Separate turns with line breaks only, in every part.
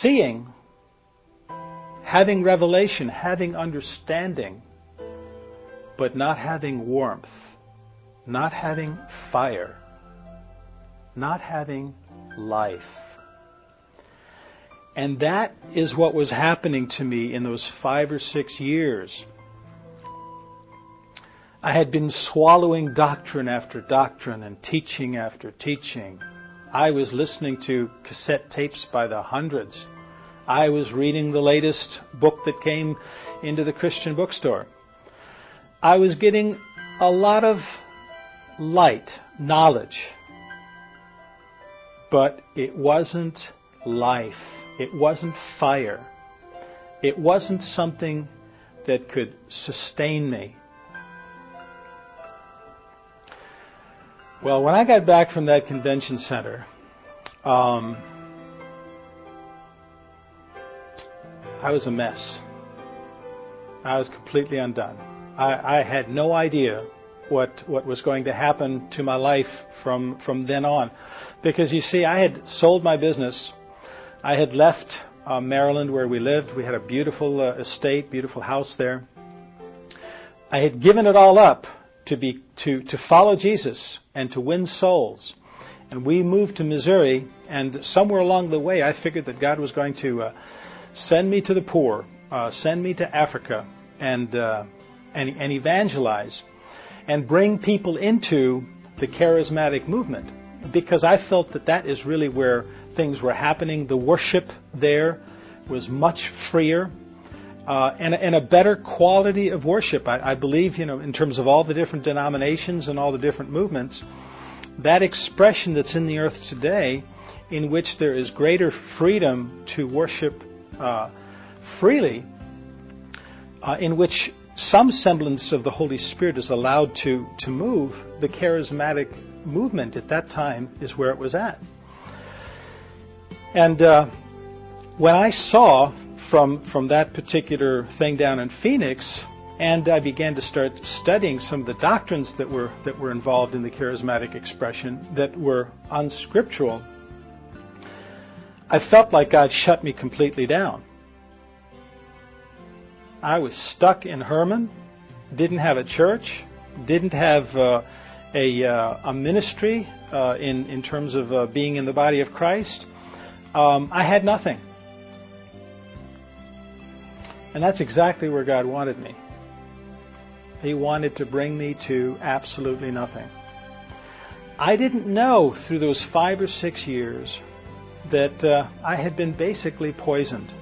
seeing, having revelation, having understanding, but not having warmth, not having fire, not having life. And that is what was happening to me in those five or six years. I had been swallowing doctrine after doctrine and teaching after teaching. I was listening to cassette tapes by the hundreds. I was reading the latest book that came into the Christian bookstore. I was getting a lot of light, knowledge, but it wasn't life. It wasn't fire. It wasn't something that could sustain me. Well, when I got back from that convention center, um, I was a mess. I was completely undone. I, I, had no idea what what was going to happen to my life from from then on, because you see, I had sold my business I had left uh, Maryland where we lived. We had a beautiful uh, estate, beautiful house there. I had given it all up to be to to follow Jesus and to win souls. And we moved to Missouri, and somewhere along the way, I figured that God was going to uh, send me to the poor, uh, send me to Africa, and, uh, and and evangelize, and bring people into the charismatic movement, because I felt that that is really where things were happening. The worship there was much freer. Uh, and, and, a better quality of worship. I, I, believe, you know, in terms of all the different denominations and all the different movements, that expression that's in the earth today, in which there is greater freedom to worship uh, freely, uh, in which some semblance of the Holy Spirit is allowed to, to move, the charismatic movement at that time is where it was at. And uh, when I saw from from that particular thing down in Phoenix, and I began to start studying some of the doctrines that were that were involved in the charismatic expression that were unscriptural, I felt like God shut me completely down. I was stuck in Hermann, didn't have a church, didn't have uh, a, uh, a ministry uh, in in terms of uh, being in the body of Christ um, I had nothing. And that's exactly where God wanted me. He wanted to bring me to absolutely nothing. I didn't know through those five or six years that uh, I had been basically poisoned.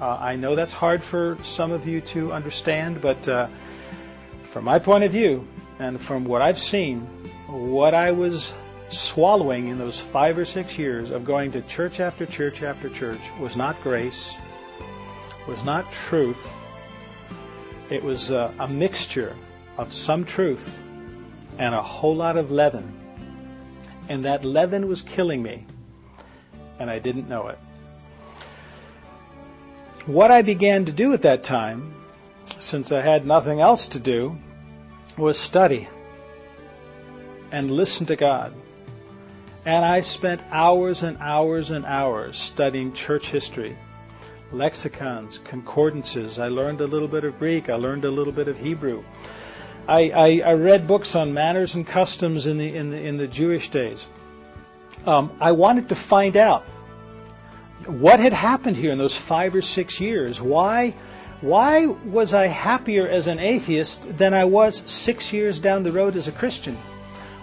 Uh, I know that's hard for some of you to understand, but uh, from my point of view and from what I've seen, what I was swallowing in those five or six years of going to church after church after church was not grace, was not truth. It was a, a mixture of some truth and a whole lot of leaven. And that leaven was killing me, and I didn't know it. What I began to do at that time, since I had nothing else to do, was study and listen to God and I spent hours and hours and hours studying church history, lexicons, concordances. I learned a little bit of Greek. I learned a little bit of Hebrew. I, I, I read books on manners and customs in the in the, in the Jewish days. Um, I wanted to find out what had happened here in those five or six years. Why why was I happier as an atheist than I was six years down the road as a Christian?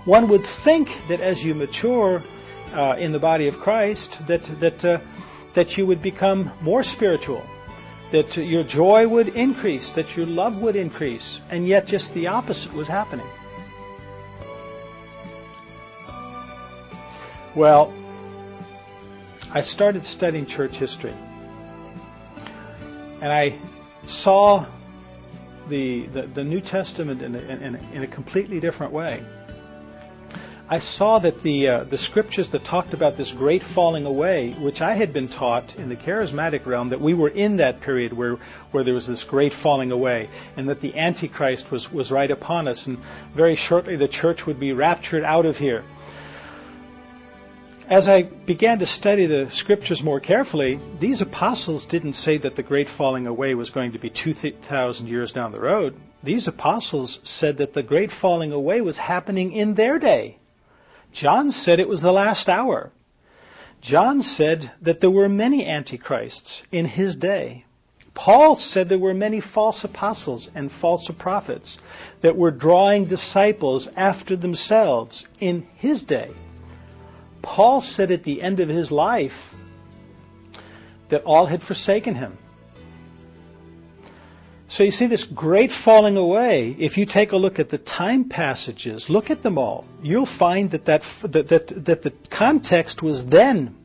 One would think that as you mature uh, in the body of Christ, that that uh, that you would become more spiritual, that your joy would increase, that your love would increase, and yet just the opposite was happening. Well, I started studying church history, and I saw the the, the New Testament in a, in, a, in a completely different way. I saw that the uh, the scriptures that talked about this great falling away, which I had been taught in the charismatic realm, that we were in that period where where there was this great falling away, and that the Antichrist was was right upon us, and very shortly the church would be raptured out of here. as I began to study the scriptures more carefully, these apostles didn't say that the great falling away was going to be 2,000 years down the road. These apostles said that the great falling away was happening in their day. John said it was the last hour. John said that there were many antichrists in his day. Paul said there were many false apostles and false prophets that were drawing disciples after themselves in his day. Paul said at the end of his life that all had forsaken him. So you see this great falling away. If you take a look at the time passages, look at them all, you'll find that, that, that, that, that the context was then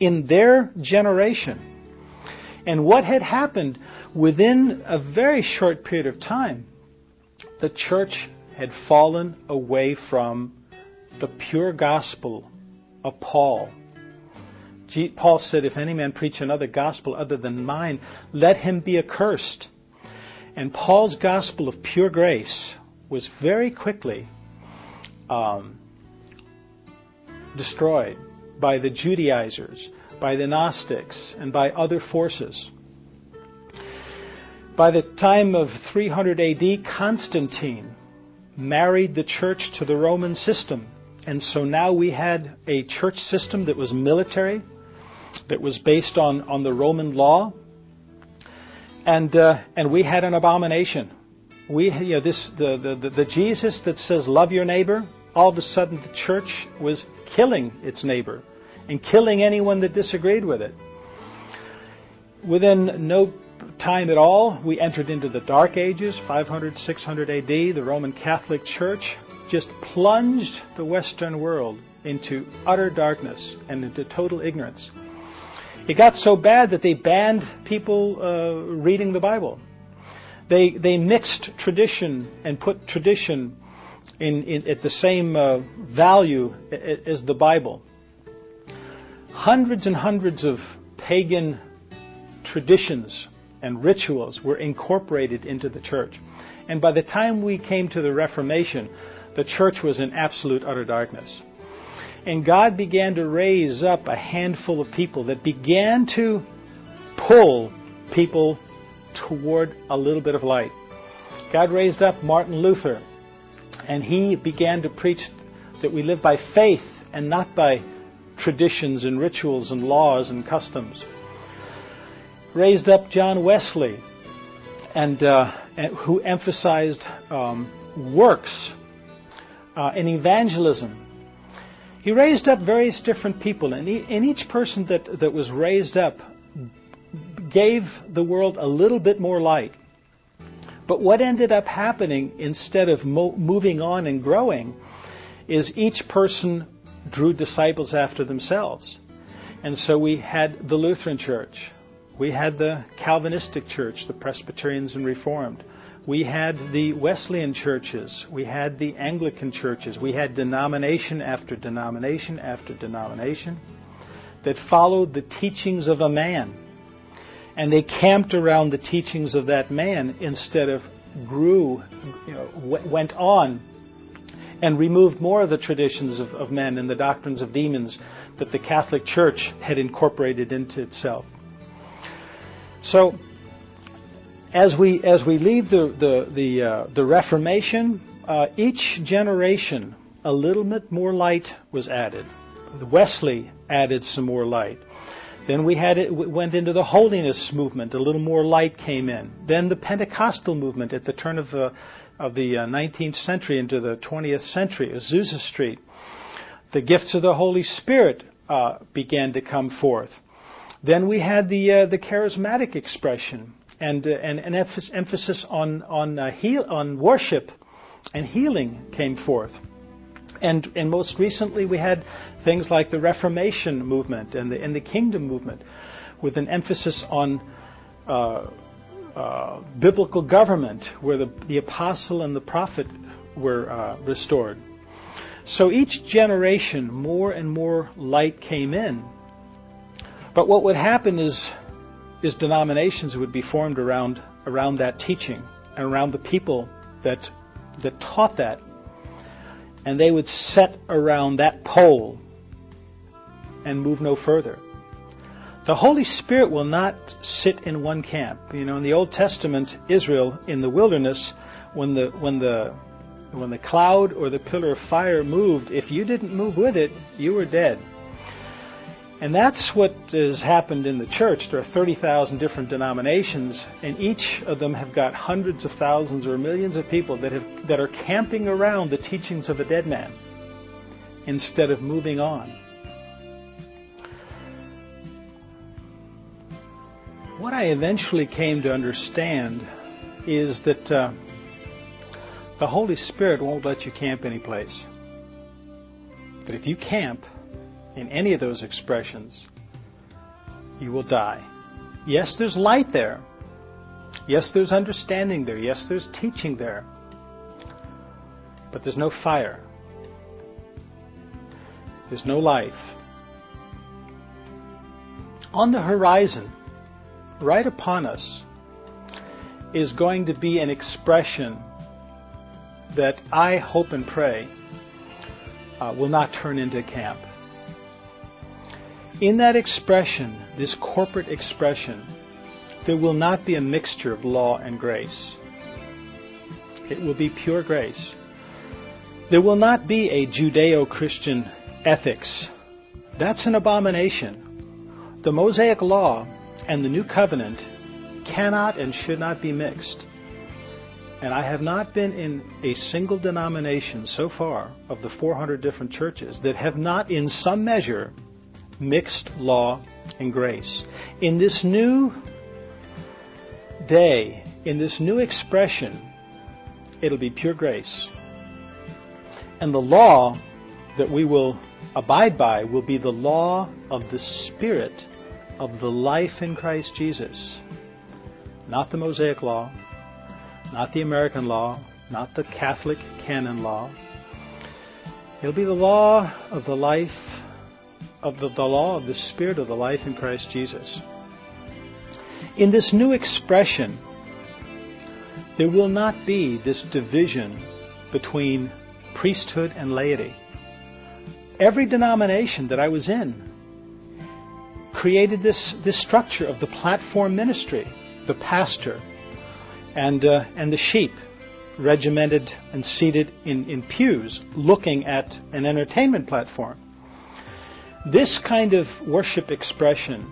in their generation. And what had happened within a very short period of time, the church had fallen away from the pure gospel of Paul. Paul said, If any man preach another gospel other than mine, let him be accursed. And Paul's gospel of pure grace was very quickly um, destroyed by the Judaizers, by the Gnostics, and by other forces. By the time of 300 AD, Constantine married the church to the Roman system and so now we had a church system that was military, that was based on, on the Roman law, and uh, and we had an abomination. We you know this the, the the Jesus that says love your neighbor. All of a sudden, the church was killing its neighbor and killing anyone that disagreed with it. Within no time at all, we entered into the Dark Ages, 500, 600 AD. The Roman Catholic Church just plunged the Western world into utter darkness and into total ignorance. It got so bad that they banned people uh, reading the Bible. They, they mixed tradition and put tradition in, in at the same uh, value as the Bible. Hundreds and hundreds of pagan traditions and rituals were incorporated into the church. And by the time we came to the Reformation, the church was in absolute utter darkness. And God began to raise up a handful of people that began to pull people toward a little bit of light. God raised up Martin Luther, and he began to preach that we live by faith and not by traditions and rituals and laws and customs. Raised up John Wesley, and, uh, and who emphasized um, works uh, in evangelism. He raised up various different people, and, he, and each person that, that was raised up gave the world a little bit more light. But what ended up happening instead of mo- moving on and growing is each person drew disciples after themselves. And so we had the Lutheran Church, we had the Calvinistic Church, the Presbyterians and Reformed. We had the Wesleyan churches. We had the Anglican churches. We had denomination after denomination after denomination that followed the teachings of a man. And they camped around the teachings of that man instead of grew, you know, went on and removed more of the traditions of, of men and the doctrines of demons that the Catholic Church had incorporated into itself. So as we as we leave the the the, uh, the Reformation, uh, each generation a little bit more light was added. Wesley added some more light. Then we had it went into the holiness movement. A little more light came in. Then the Pentecostal movement at the turn of the of the 19th uh, century into the 20th century, Azusa Street. The gifts of the Holy Spirit uh, began to come forth. Then we had the uh, the charismatic expression and uh, and an emphasis on on uh, heal, on worship and healing came forth. And and most recently we had things like the Reformation movement and the and the Kingdom movement, with an emphasis on uh, uh, biblical government, where the the apostle and the prophet were uh, restored. So each generation, more and more light came in. But what would happen is is denominations would be formed around around that teaching and around the people that that taught that, and they would set around that pole and move no further. The Holy Spirit will not sit in one camp. You know, in the Old Testament, Israel in the wilderness, when the when the when the cloud or the pillar of fire moved, if you didn't move with it, you were dead. And that's what has happened in the church. There are 30,000 different denominations, and each of them have got hundreds of thousands or millions of people that, have, that are camping around the teachings of a dead man instead of moving on. What I eventually came to understand is that uh, the Holy Spirit won't let you camp any place. That if you camp in any of those expressions, you will die. Yes, there's light there. Yes, there's understanding there. Yes, there's teaching there. But there's no fire. There's no life. On the horizon, right upon us is going to be an expression that I hope and pray uh, will not turn into camp. In that expression, this corporate expression, there will not be a mixture of law and grace. It will be pure grace. There will not be a Judeo Christian ethics. That's an abomination. The Mosaic Law and the new covenant cannot and should not be mixed. And I have not been in a single denomination so far of the 400 different churches that have not, in some measure, mixed law and grace. In this new day, in this new expression, it'll be pure grace. And the law that we will abide by will be the law of the Spirit of the life in Christ Jesus. Not the Mosaic law, not the American law, not the Catholic canon law. It'll be the law of the life, of the, the law of the Spirit of the life in Christ Jesus. In this new expression, there will not be this division between priesthood and laity. Every denomination that I was in created this, this structure of the platform ministry, the pastor, and, uh, and the sheep, regimented and seated in, in pews, looking at an entertainment platform. This kind of worship expression,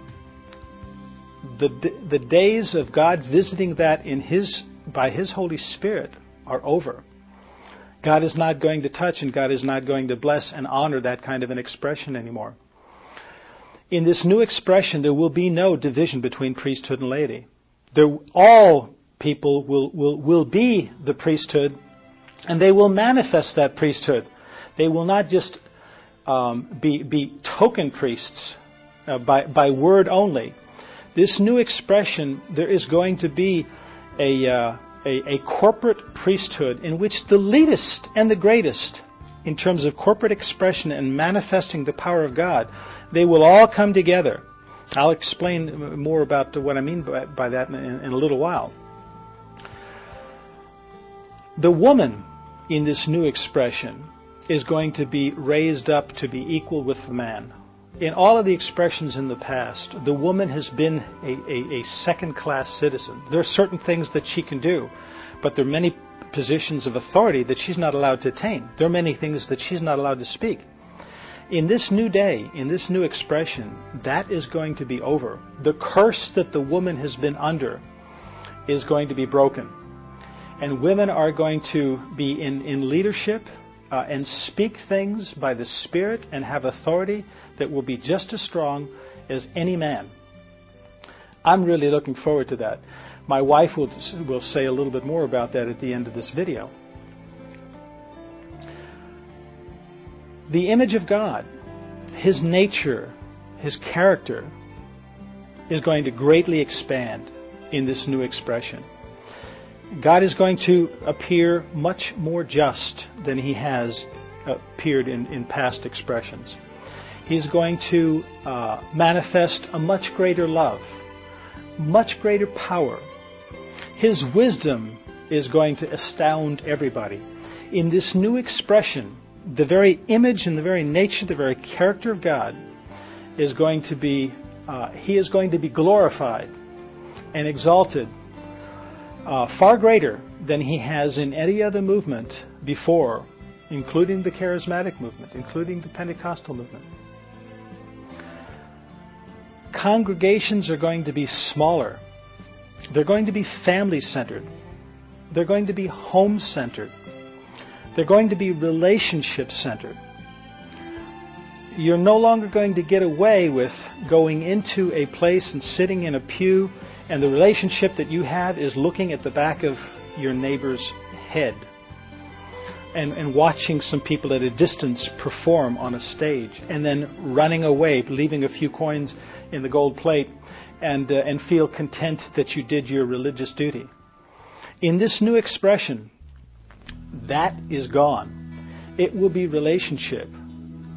the, the days of God visiting that in His, by His Holy Spirit are over. God is not going to touch and God is not going to bless and honor that kind of an expression anymore. In this new expression, there will be no division between priesthood and laity. There, all people will, will, will be the priesthood, and they will manifest that priesthood. They will not just um, be, be token priests uh, by, by word only. This new expression, there is going to be a, uh, a, a corporate priesthood in which the least and the greatest, in terms of corporate expression and manifesting the power of God, they will all come together. I'll explain more about what I mean by, by that in, in a little while. The woman in this new expression is going to be raised up to be equal with the man. In all of the expressions in the past, the woman has been a, a, a second class citizen. There are certain things that she can do, but there are many positions of authority that she's not allowed to attain. There are many things that she's not allowed to speak. In this new day, in this new expression, that is going to be over. The curse that the woman has been under is going to be broken. And women are going to be in, in leadership uh, and speak things by the Spirit and have authority that will be just as strong as any man. I'm really looking forward to that. My wife will, will say a little bit more about that at the end of this video. the image of God, his nature, his character, is going to greatly expand in this new expression. God is going to appear much more just than he has appeared in, in past expressions. He's going to uh, manifest a much greater love, much greater power. His wisdom is going to astound everybody. In this new expression, the very image and the very nature, the very character of God is going to be, uh, he is going to be glorified and exalted uh, far greater than he has in any other movement before, including the charismatic movement, including the Pentecostal movement. Congregations are going to be smaller. They're going to be family centered. They're going to be home centered. They're going to be relationship centered. You're no longer going to get away with going into a place and sitting in a pew, and the relationship that you have is looking at the back of your neighbor's head and, and watching some people at a distance perform on a stage, and then running away, leaving a few coins in the gold plate, and, uh, and feel content that you did your religious duty. In this new expression, that is gone. It will be relationship.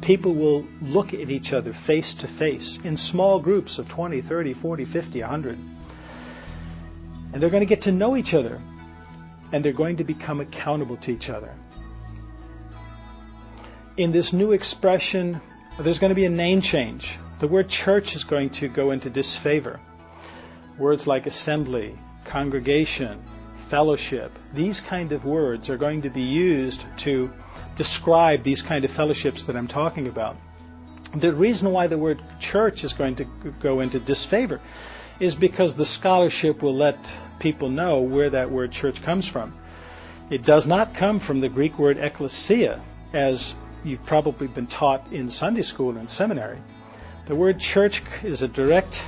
People will look at each other face to face in small groups of 20, 30, 40, 50, 100. And they're going to get to know each other. And they're going to become accountable to each other. In this new expression, there's going to be a name change. The word church is going to go into disfavor. Words like assembly, congregation, fellowship. These kind of words are going to be used to describe these kind of fellowships that I'm talking about. The reason why the word church is going to go into disfavor is because the scholarship will let people know where that word church comes from. It does not come from the Greek word ecclesia, as you've probably been taught in Sunday school and seminary. The word church is a direct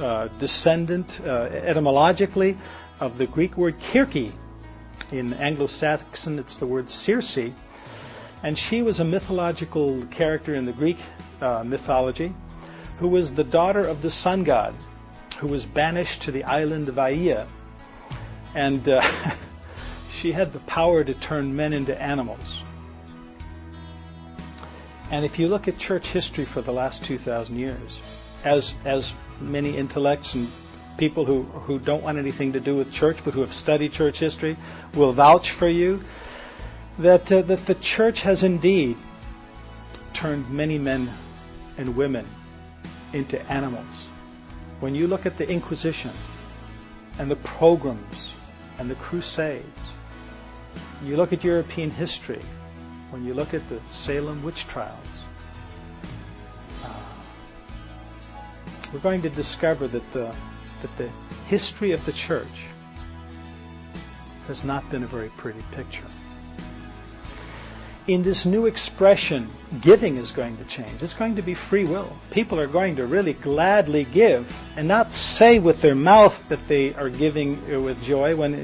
uh, descendant uh, etymologically of the Greek word kirke. In Anglo-Saxon, it's the word Circe. And she was a mythological character in the Greek uh, mythology who was the daughter of the sun god who was banished to the island of Aia. And uh, she had the power to turn men into animals. And if you look at church history for the last 2,000 years, as, as many intellects and people who, who don't want anything to do with church but who have studied church history will vouch for you that, uh, that the church has indeed turned many men and women into animals. When you look at the Inquisition and the pogroms and the Crusades, you look at European history, when you look at the Salem witch trials, uh, we're going to discover that the that the history of the church has not been a very pretty picture. In this new expression, giving is going to change. It's going to be free will. People are going to really gladly give and not say with their mouth that they are giving with joy when,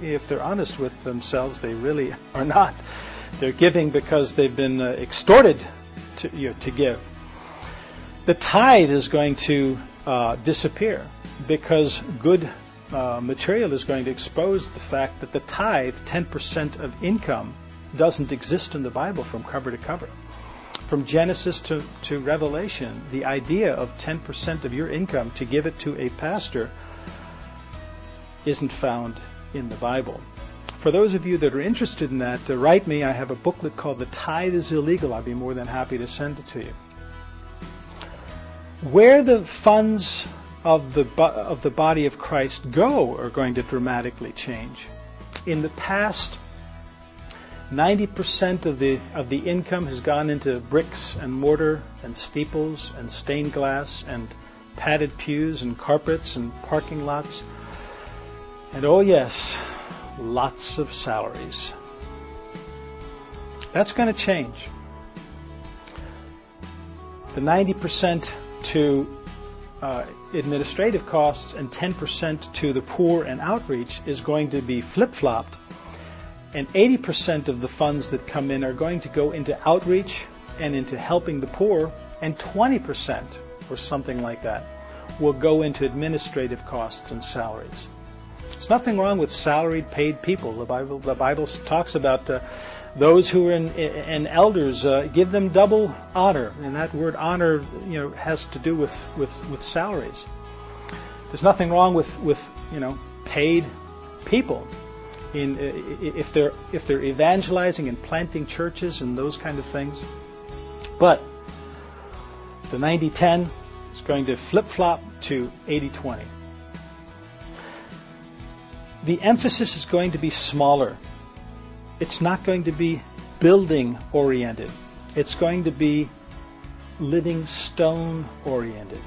if they're honest with themselves, they really are not. They're giving because they've been uh, extorted to, you know, to give. The tithe is going to uh, disappear because good uh, material is going to expose the fact that the tithe, 10% of income, doesn't exist in the Bible from cover to cover. From Genesis to, to Revelation, the idea of 10% of your income to give it to a pastor isn't found in the Bible. For those of you that are interested in that, uh, write me. I have a booklet called The Tithe is Illegal. I'd be more than happy to send it to you. Where the funds of the, of the body of Christ go are going to dramatically change. In the past, 90% of the, of the income has gone into bricks and mortar and steeples and stained glass and padded pews and carpets and parking lots. And oh, yes, lots of salaries. That's going to change. The 90% to uh, administrative costs and 10% to the poor and outreach is going to be flip flopped. And 80% of the funds that come in are going to go into outreach and into helping the poor, and 20% or something like that will go into administrative costs and salaries. There's nothing wrong with salaried paid people. The Bible, the Bible talks about uh, those who are in, in elders, uh, give them double honor. And that word honor, you know, has to do with, with, with salaries. There's nothing wrong with, with you know, paid people. In, if they're if they're evangelizing and planting churches and those kind of things, but The 90 10 is going to flip flop to 80 20. The emphasis is going to be smaller. It's not going to be building oriented. It's going to be living stone oriented.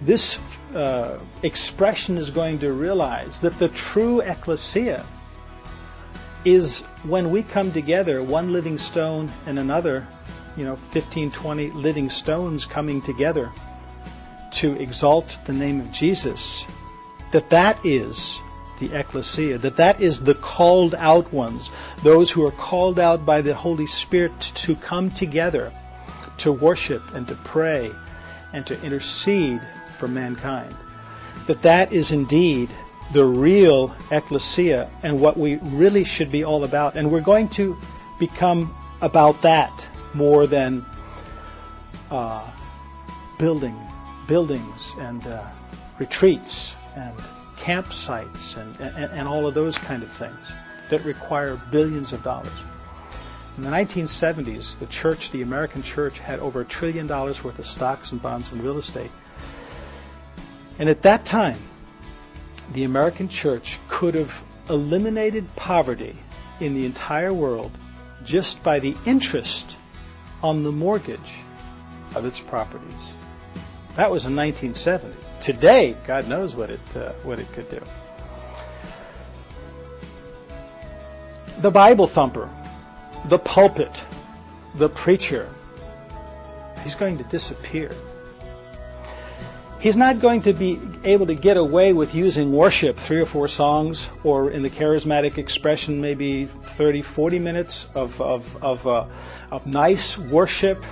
This uh, expression is going to realize that the true ecclesia is when we come together, one living stone and another, you know, 15, 20 living stones coming together to exalt the name of Jesus, that that is the ecclesia, that that is the called out ones, those who are called out by the Holy Spirit to come together to worship and to pray and to intercede for mankind. That that is indeed the real ecclesia and what we really should be all about. And we're going to become about that more than uh, building buildings and uh, retreats and campsites and, and, and all of those kind of things that require billions of dollars. In the 1970s, the church, the American church, had over a trillion dollars worth of stocks and bonds and real estate. And at that time, the American church could have eliminated poverty in the entire world just by the interest on the mortgage of its properties. That was in 1970. Today, God knows what it uh, what it could do. The Bible thumper, the pulpit, the preacher, he's going to disappear. He's not going to be able to get away with using worship, three or four songs, or in the charismatic expression, maybe 30, 40 minutes of, of, of, uh, of nice worship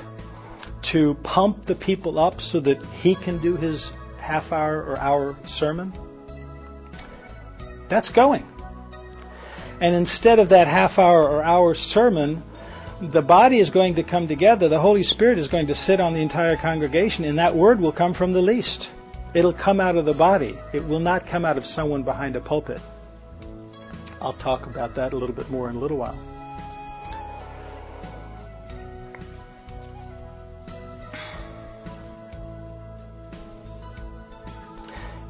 to pump the people up so that he can do his half hour or hour sermon. That's going. And instead of that half hour or hour sermon, the body is going to come together. The Holy Spirit is going to sit on the entire congregation, and that word will come from the least. It'll come out of the body. It will not come out of someone behind a pulpit. I'll talk about that a little bit more in a little while.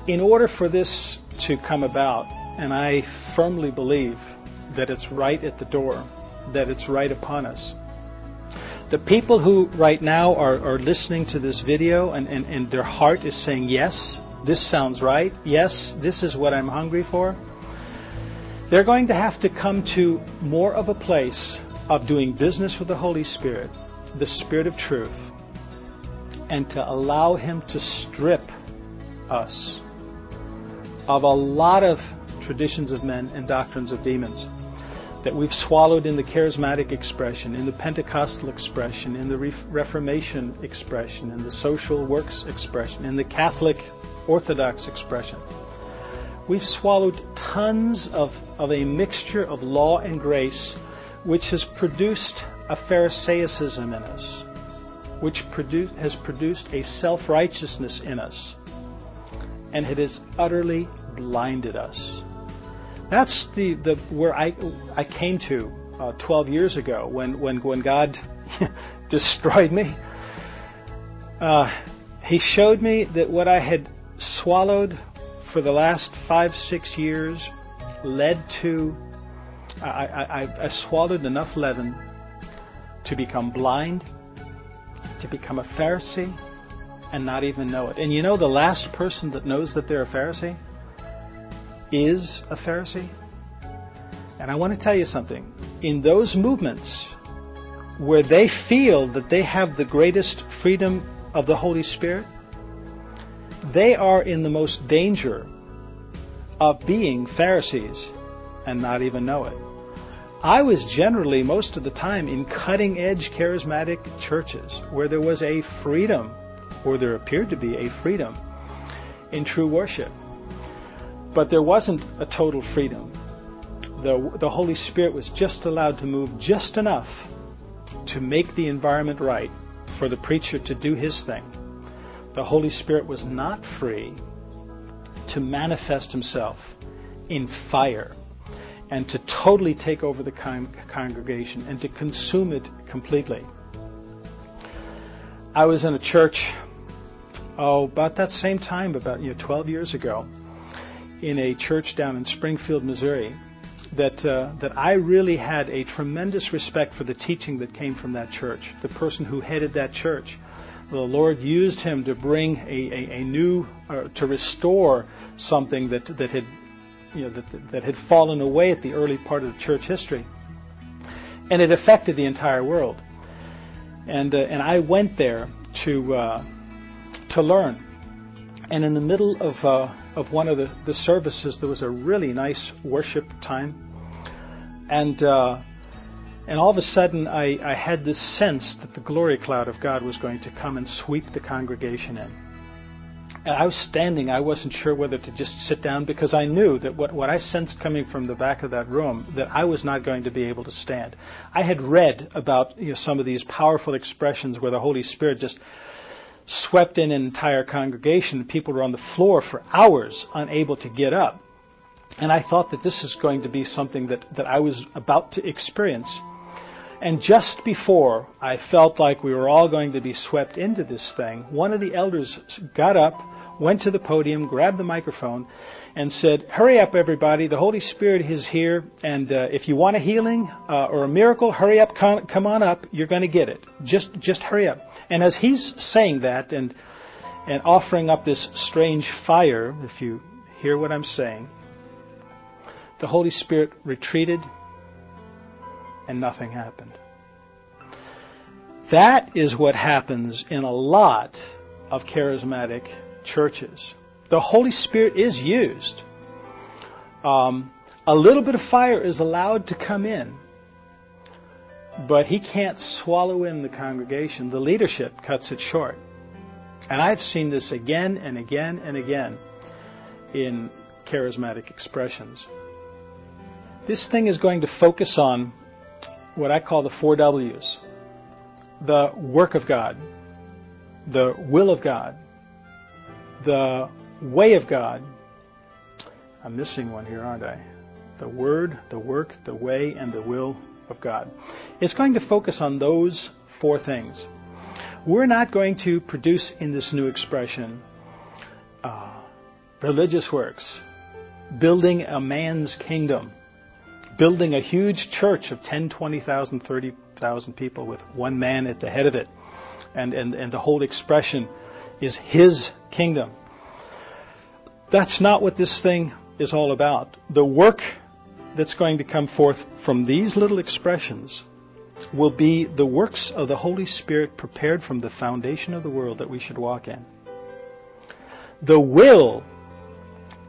In order for this to come about, and I firmly believe that it's right at the door, that it's right upon us. The people who right now are, are listening to this video and, and, and their heart is saying, Yes, this sounds right. Yes, this is what I'm hungry for. They're going to have to come to more of a place of doing business with the Holy Spirit, the Spirit of truth, and to allow Him to strip us of a lot of traditions of men and doctrines of demons that we've swallowed in the charismatic expression, in the Pentecostal expression, in the Reformation expression, in the social works expression, in the Catholic Orthodox expression. We've swallowed tons of, of a mixture of law and grace, which has produced a Pharisaicism in us, which produ- has produced a self righteousness in us, and it has utterly blinded us. That's the, the where I I came to uh, 12 years ago when when when God destroyed me. Uh, he showed me that what I had swallowed for the last five six years led to I, I, I swallowed enough leaven to become blind, to become a Pharisee, and not even know it. And you know the last person that knows that they're a Pharisee? is a Pharisee? And I want to tell you something. In those movements where they feel that they have the greatest freedom of the Holy Spirit, they are in the most danger of being Pharisees and not even know it. I was generally most of the time in cutting edge charismatic churches where there was a freedom, or there appeared to be a freedom in true worship. But there wasn't a total freedom. The, the Holy Spirit was just allowed to move just enough to make the environment right for the preacher to do his thing. The Holy Spirit was not free to manifest himself in fire and to totally take over the con- congregation and to consume it completely. I was in a church, oh, about that same time, about you know, 12 years ago, in a church down in Springfield, Missouri, that uh, that I really had a tremendous respect for the teaching that came from that church. The person who headed that church, the Lord used him to bring a, a, a new, uh, to restore something that that had, you know, that that had fallen away at the early part of the church history, and it affected the entire world. And uh, and I went there to uh, to learn. And in the middle of uh, of one of the, the services, there was a really nice worship time, and uh, and all of a sudden, I, I had this sense that the glory cloud of God was going to come and sweep the congregation in. And I was standing. I wasn't sure whether to just sit down because I knew that what, what I sensed coming from the back of that room, that I was not going to be able to stand. I had read about you know, some of these powerful expressions where the Holy Spirit just swept in an entire congregation. People were on the floor for hours, unable to get up. And I thought that this is going to be something that, that I was about to experience. And just before I felt like we were all going to be swept into this thing, one of the elders got up, went to the podium, grabbed the microphone, and said, Hurry up, everybody. The Holy Spirit is here. And uh, if you want a healing uh, or a miracle, hurry up, come, come on up. You're going to get it. Just, just hurry up. And as he's saying that and, and offering up this strange fire, if you hear what I'm saying, the Holy Spirit retreated and nothing happened. That is what happens in a lot of charismatic churches. The Holy Spirit is used. Um, a little bit of fire is allowed to come in, but he can't swallow in the congregation. The leadership cuts it short. And I've seen this again and again and again in charismatic expressions. This thing is going to focus on what I call the four W's the work of God, the will of God, the way of God. I'm missing one here, aren't I? The word, the work, the way, and the will of God. It's going to focus on those four things. We're not going to produce in this new expression uh, religious works, building a man's kingdom, building a huge church of 10, 20,000, 30,000 people with one man at the head of it. And, and, and the whole expression is his kingdom. That's not what this thing is all about. The work that's going to come forth from these little expressions will be the works of the Holy Spirit prepared from the foundation of the world that we should walk in. The will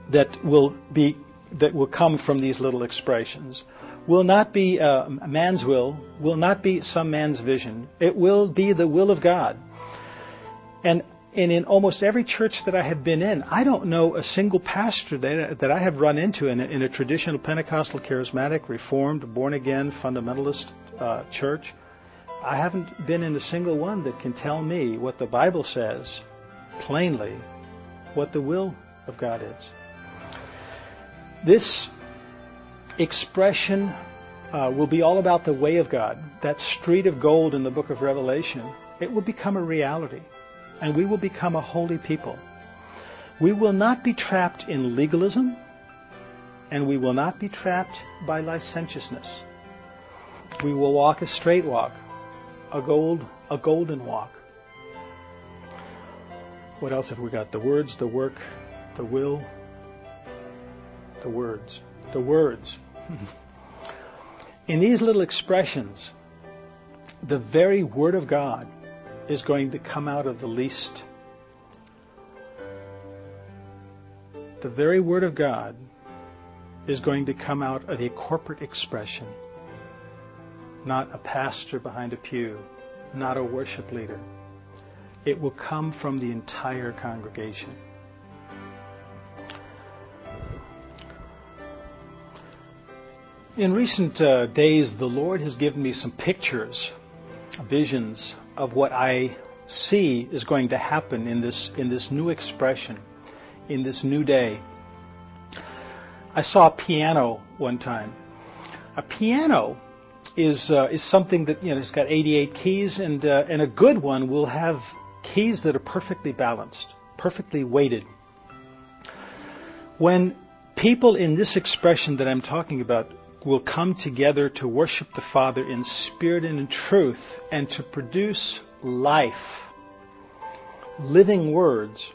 that will be that will come from these little expressions will not be uh, a man's will, will not be some man's vision. It will be the will of God. And, and in almost every church that I have been in, I don't know a single pastor that, that I have run into in a, in a traditional Pentecostal, charismatic, reformed, born again, fundamentalist uh, church. I haven't been in a single one that can tell me what the Bible says plainly, what the will of God is. This expression uh, will be all about the way of God, that street of gold in the book of Revelation. It will become a reality, and we will become a holy people. We will not be trapped in legalism, and we will not be trapped by licentiousness. We will walk a straight walk, a gold, a golden walk. What else have we got? The words, the work, the will, the words. The words. In these little expressions, the very Word of God is going to come out of the least. The very Word of God is going to come out of a corporate expression, not a pastor behind a pew, not a worship leader. It will come from the entire congregation. In recent uh, days, the Lord has given me some pictures, visions of what I see is going to happen in this in this new expression, in this new day. I saw a piano one time. A piano is uh, is something that you know it's got 88 keys, and uh, and a good one will have keys that are perfectly balanced, perfectly weighted. When people in this expression that I'm talking about will come together to worship the Father in spirit and in truth, and to produce life, living words.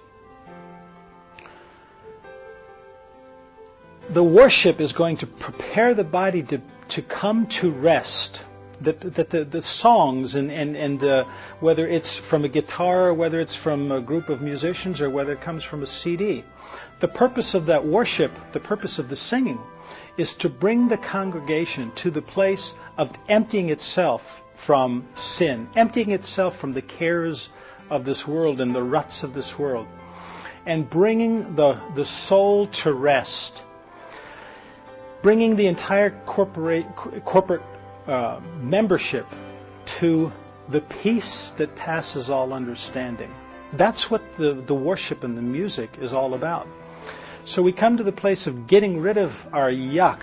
The worship is going to prepare the body to to come to rest. That, that the, the songs and, and, and the, whether it's from a guitar, whether it's from a group of musicians, or whether it comes from a CD, the purpose of that worship, the purpose of the singing, is to bring the congregation to the place of emptying itself from sin, emptying itself from the cares of this world and the ruts of this world, and bringing the, the soul to rest bringing the entire corporate, corporate uh, membership to the peace that passes all understanding. That's what the, the worship and the music is all about. So we come to the place of getting rid of our yuck,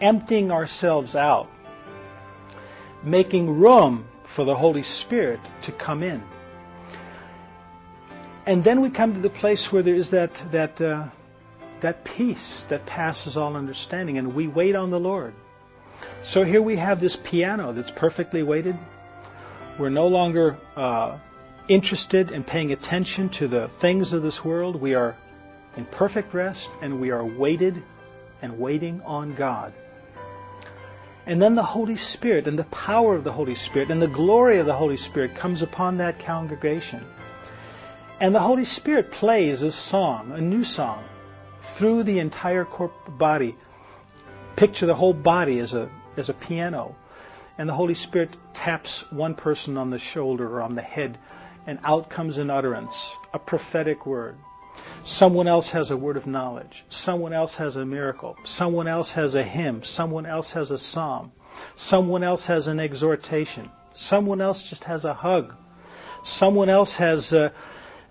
emptying ourselves out, making room for the Holy Spirit to come in. And then we come to the place where there is that, that uh, that peace that passes all understanding, and we wait on the Lord. So here we have this piano that's perfectly weighted. We're no longer uh, interested in paying attention to the things of this world. We are in perfect rest, and we are waited and waiting on God. And then the Holy Spirit and the power of the Holy Spirit and the glory of the Holy Spirit comes upon that congregation. And the Holy Spirit plays a song, a new song, through the entire body. Picture the whole body as a as a piano, and the Holy Spirit taps one person on the shoulder or on the head, and out comes an utterance, a prophetic word. Someone else has a word of knowledge. Someone else has a miracle. Someone else has a hymn. Someone else has a psalm. Someone else has an exhortation. Someone else just has a hug. Someone else has a,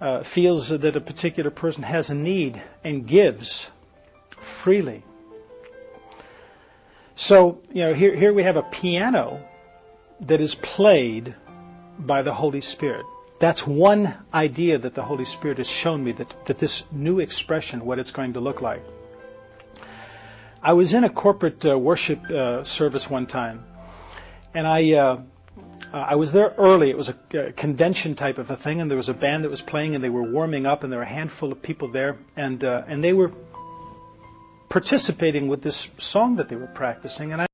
uh, feels that a particular person has a need and gives freely. So, you know, here, here we have a piano that is played by the Holy Spirit. That's one idea that the Holy Spirit has shown me that, that this new expression, what it's going to look like. I was in a corporate uh, worship uh, service one time, and I uh, I was there early. It was a, a convention type of a thing, and there was a band that was playing, and they were warming up, and there were a handful of people there, and uh, and they were participating with this song that they were practicing, and I.